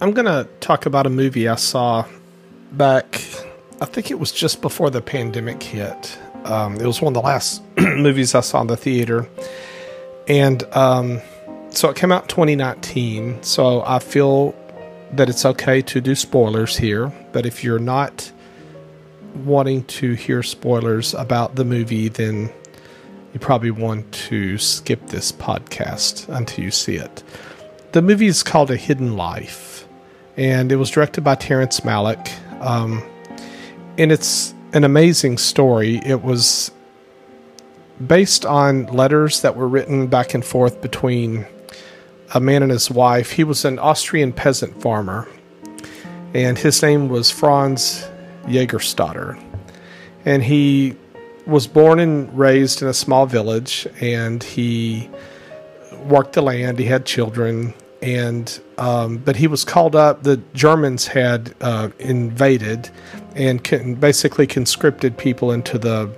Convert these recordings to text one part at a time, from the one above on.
I'm going to talk about a movie I saw back, I think it was just before the pandemic hit. Um, it was one of the last movies I saw in the theater. And um, so it came out in 2019. So I feel that it's okay to do spoilers here. But if you're not wanting to hear spoilers about the movie, then you probably want to skip this podcast until you see it. The movie is called A Hidden Life, and it was directed by Terrence Malick. Um, and it's an amazing story. It was based on letters that were written back and forth between a man and his wife. He was an Austrian peasant farmer, and his name was Franz Jägerstatter. And he was born and raised in a small village, and he worked the land. He had children, and um, but he was called up. The Germans had uh, invaded and con- basically conscripted people into the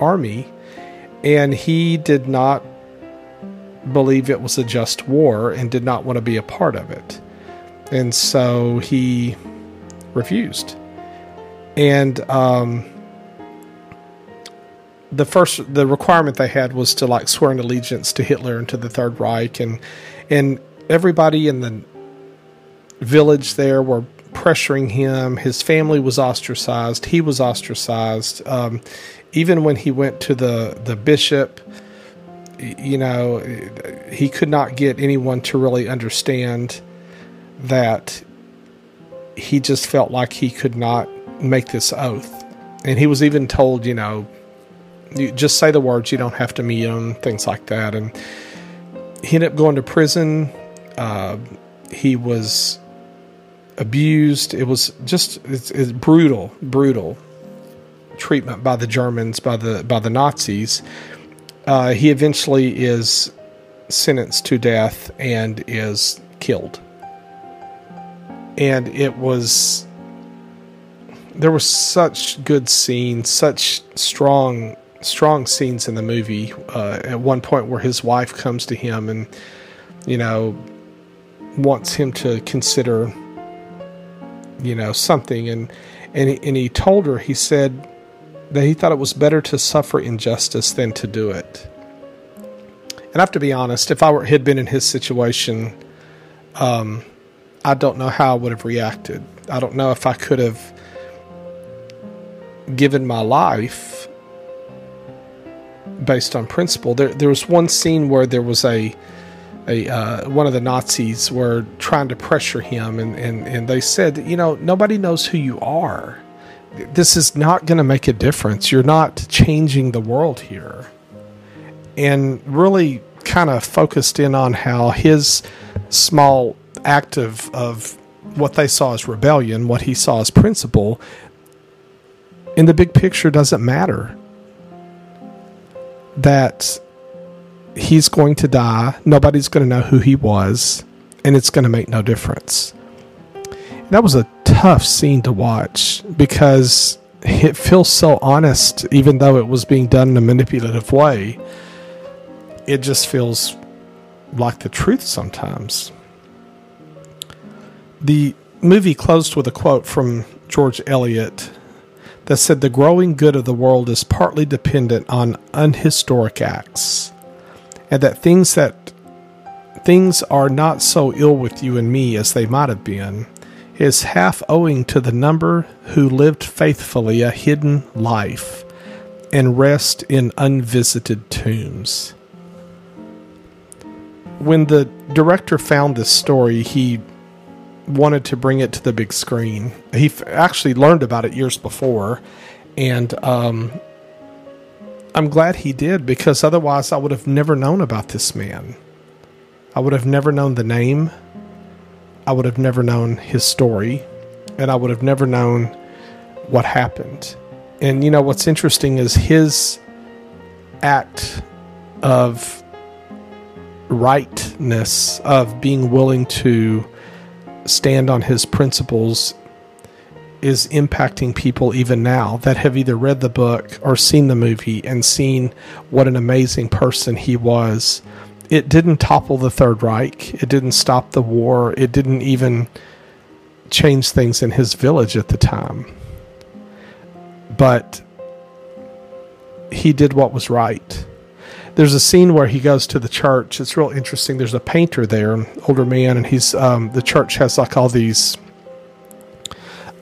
army, and he did not believe it was a just war and did not want to be a part of it, and so he refused. And um, the first the requirement they had was to like swear an allegiance to Hitler and to the Third Reich and and everybody in the village there were pressuring him. His family was ostracized. He was ostracized. Um, even when he went to the the bishop, you know, he could not get anyone to really understand that he just felt like he could not make this oath. And he was even told, you know, you just say the words, you don't have to meet him, things like that. And he ended up going to prison. Uh, he was abused. It was just it's, it's brutal, brutal treatment by the Germans, by the by the Nazis. Uh, he eventually is sentenced to death and is killed. And it was there was such good scenes, such strong strong scenes in the movie. Uh, at one point, where his wife comes to him and you know wants him to consider you know something, and and he, and he told her he said that he thought it was better to suffer injustice than to do it. And I have to be honest, if I were, had been in his situation, um, I don't know how I would have reacted. I don't know if I could have given my life based on principle. There, there was one scene where there was a, a uh, one of the Nazis were trying to pressure him, and, and, and they said, you know, nobody knows who you are. This is not going to make a difference. You're not changing the world here. And really kind of focused in on how his small act of, of what they saw as rebellion, what he saw as principle, in the big picture doesn't matter. That he's going to die, nobody's going to know who he was, and it's going to make no difference. That was a tough scene to watch because it feels so honest, even though it was being done in a manipulative way. It just feels like the truth sometimes. The movie closed with a quote from George Eliot that said the growing good of the world is partly dependent on unhistoric acts, and that things that things are not so ill with you and me as they might have been is half owing to the number who lived faithfully a hidden life and rest in unvisited tombs. When the director found this story, he wanted to bring it to the big screen. He f- actually learned about it years before, and um, I'm glad he did because otherwise I would have never known about this man. I would have never known the name. I would have never known his story, and I would have never known what happened. And you know what's interesting is his act of rightness, of being willing to stand on his principles is impacting people even now that have either read the book or seen the movie and seen what an amazing person he was. It didn't topple the Third Reich. It didn't stop the war. It didn't even change things in his village at the time. But he did what was right. There's a scene where he goes to the church. It's real interesting. There's a painter there, an older man, and he's um, the church has like all these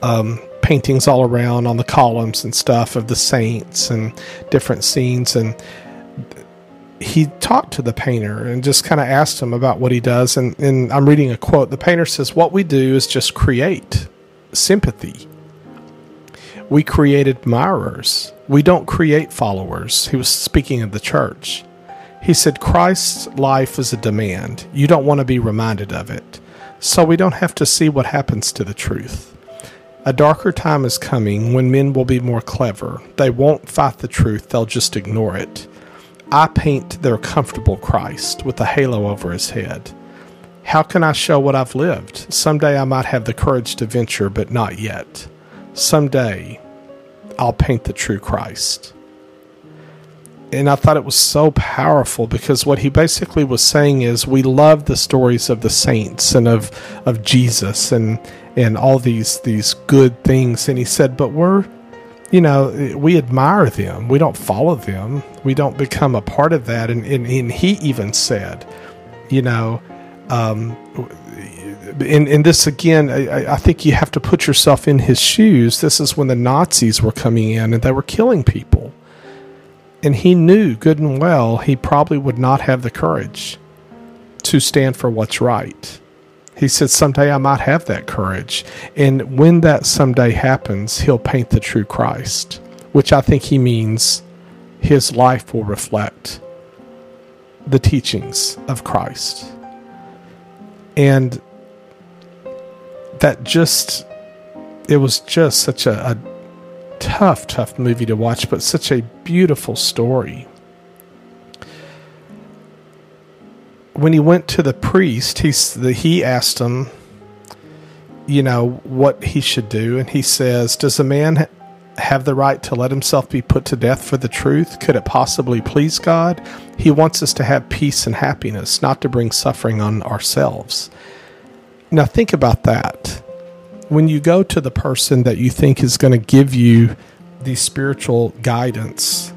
um, paintings all around on the columns and stuff of the saints and different scenes. And he talked to the painter and just kind of asked him about what he does. And, and I'm reading a quote. The painter says, What we do is just create sympathy. We create admirers. We don't create followers. He was speaking of the church. He said, Christ's life is a demand. You don't want to be reminded of it. So we don't have to see what happens to the truth. A darker time is coming when men will be more clever. They won't fight the truth, they'll just ignore it. I paint their comfortable Christ with a halo over his head. How can I show what I've lived? Someday I might have the courage to venture, but not yet. Someday I'll paint the true Christ. And I thought it was so powerful because what he basically was saying is we love the stories of the saints and of of Jesus and and all these these good things and he said but we're you know, we admire them. We don't follow them. We don't become a part of that. And, and, and he even said, you know, um, this again, I, I think you have to put yourself in his shoes. This is when the Nazis were coming in and they were killing people. And he knew good and well he probably would not have the courage to stand for what's right. He said, Someday I might have that courage. And when that someday happens, he'll paint the true Christ, which I think he means his life will reflect the teachings of Christ. And that just, it was just such a, a tough, tough movie to watch, but such a beautiful story. When he went to the priest, he he asked him, you know, what he should do, and he says, "Does a man have the right to let himself be put to death for the truth? Could it possibly please God? He wants us to have peace and happiness, not to bring suffering on ourselves." Now think about that. When you go to the person that you think is going to give you the spiritual guidance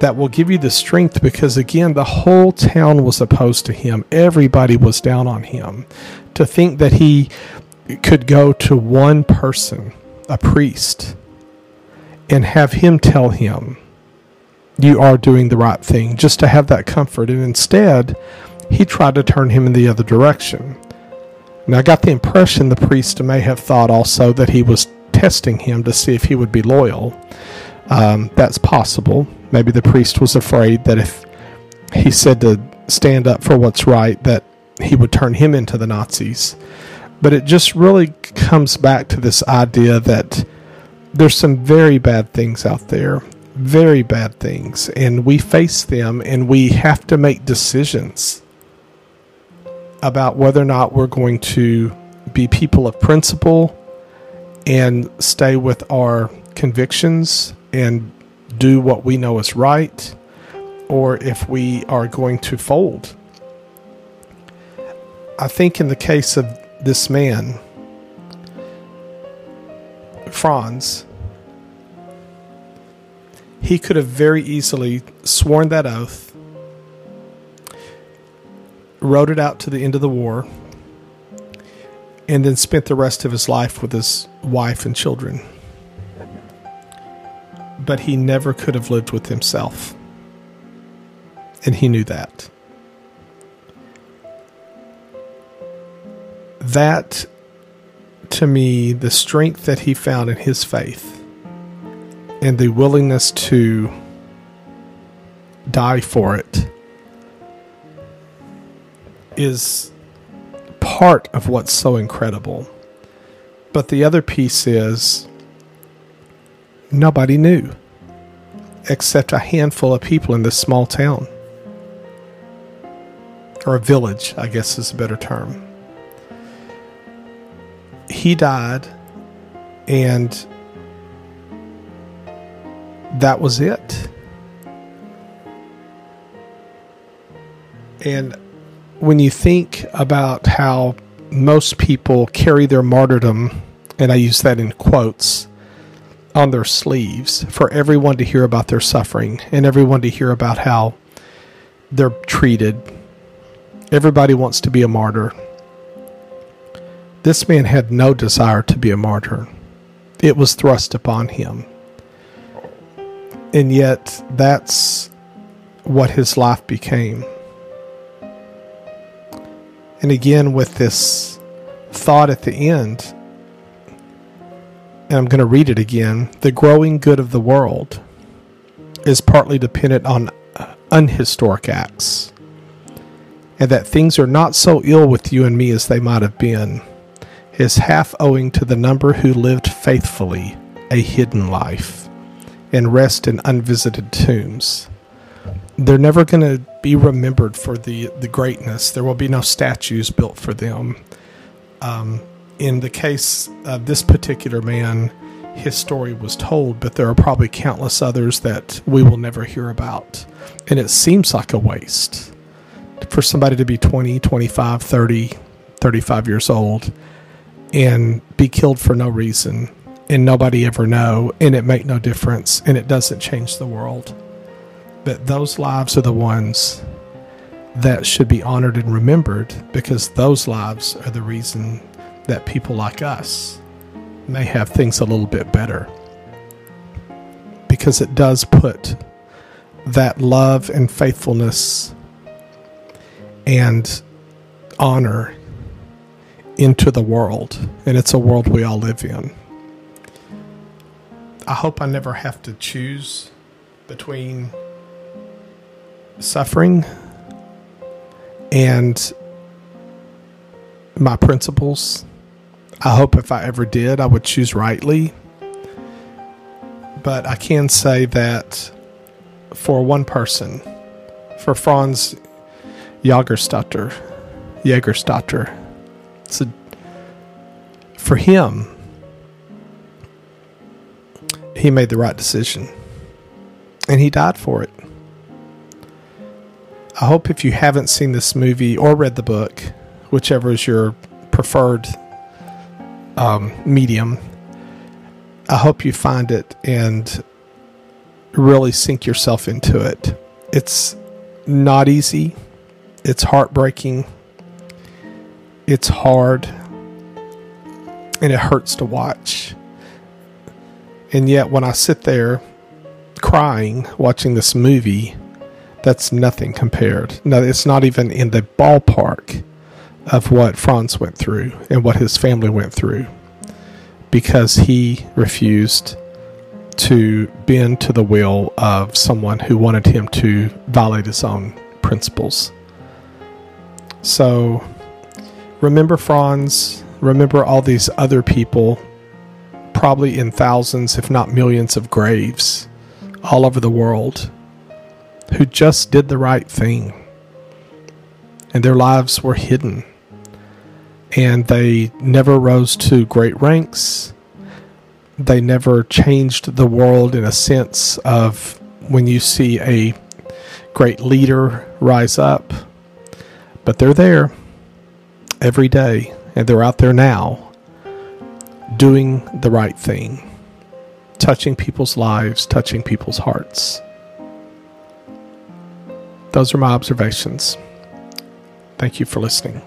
that will give you the strength because, again, the whole town was opposed to him. Everybody was down on him. To think that he could go to one person, a priest, and have him tell him, You are doing the right thing, just to have that comfort. And instead, he tried to turn him in the other direction. Now, I got the impression the priest may have thought also that he was testing him to see if he would be loyal. Um, that's possible. Maybe the priest was afraid that if he said to stand up for what's right, that he would turn him into the Nazis. But it just really comes back to this idea that there's some very bad things out there, very bad things, and we face them and we have to make decisions about whether or not we're going to be people of principle and stay with our convictions and do what we know is right or if we are going to fold. I think in the case of this man, Franz, he could have very easily sworn that oath, wrote it out to the end of the war, and then spent the rest of his life with his wife and children but he never could have lived with himself. And he knew that. That, to me, the strength that he found in his faith and the willingness to die for it is part of what's so incredible. But the other piece is nobody knew except a handful of people in this small town. Or a village, I guess is a better term. He died, and that was it. And when you think about how most people carry their martyrdom, and I use that in quotes, on their sleeves for everyone to hear about their suffering and everyone to hear about how they're treated. Everybody wants to be a martyr. This man had no desire to be a martyr, it was thrust upon him. And yet, that's what his life became. And again, with this thought at the end, and I'm going to read it again the growing good of the world is partly dependent on unhistoric acts, and that things are not so ill with you and me as they might have been is half owing to the number who lived faithfully a hidden life and rest in unvisited tombs. They're never going to be remembered for the, the greatness. There will be no statues built for them. Um, in the case of this particular man, his story was told, but there are probably countless others that we will never hear about. And it seems like a waste for somebody to be 20, 25, 30, 35 years old and be killed for no reason and nobody ever know and it make no difference and it doesn't change the world. But those lives are the ones that should be honored and remembered because those lives are the reason that people like us may have things a little bit better. Because it does put that love and faithfulness and honor into the world. And it's a world we all live in. I hope I never have to choose between suffering and my principles I hope if I ever did, I would choose rightly. But I can say that for one person, for Franz Jagerstatter, Jagerstatter, a, for him, he made the right decision. And he died for it. I hope if you haven't seen this movie or read the book, whichever is your preferred um, medium. I hope you find it and really sink yourself into it. It's not easy, it's heartbreaking, it's hard, and it hurts to watch. And yet, when I sit there crying watching this movie, that's nothing compared. No, it's not even in the ballpark of what Franz went through and what his family went through because he refused to bend to the will of someone who wanted him to violate his own principles. So remember Franz, remember all these other people, probably in thousands, if not millions, of graves all over the world who just did the right thing and their lives were hidden and they never rose to great ranks. They never changed the world in a sense of when you see a great leader rise up, but they're there every day, and they're out there now doing the right thing, touching people's lives, touching people's hearts. Those are my observations. Thank you for listening.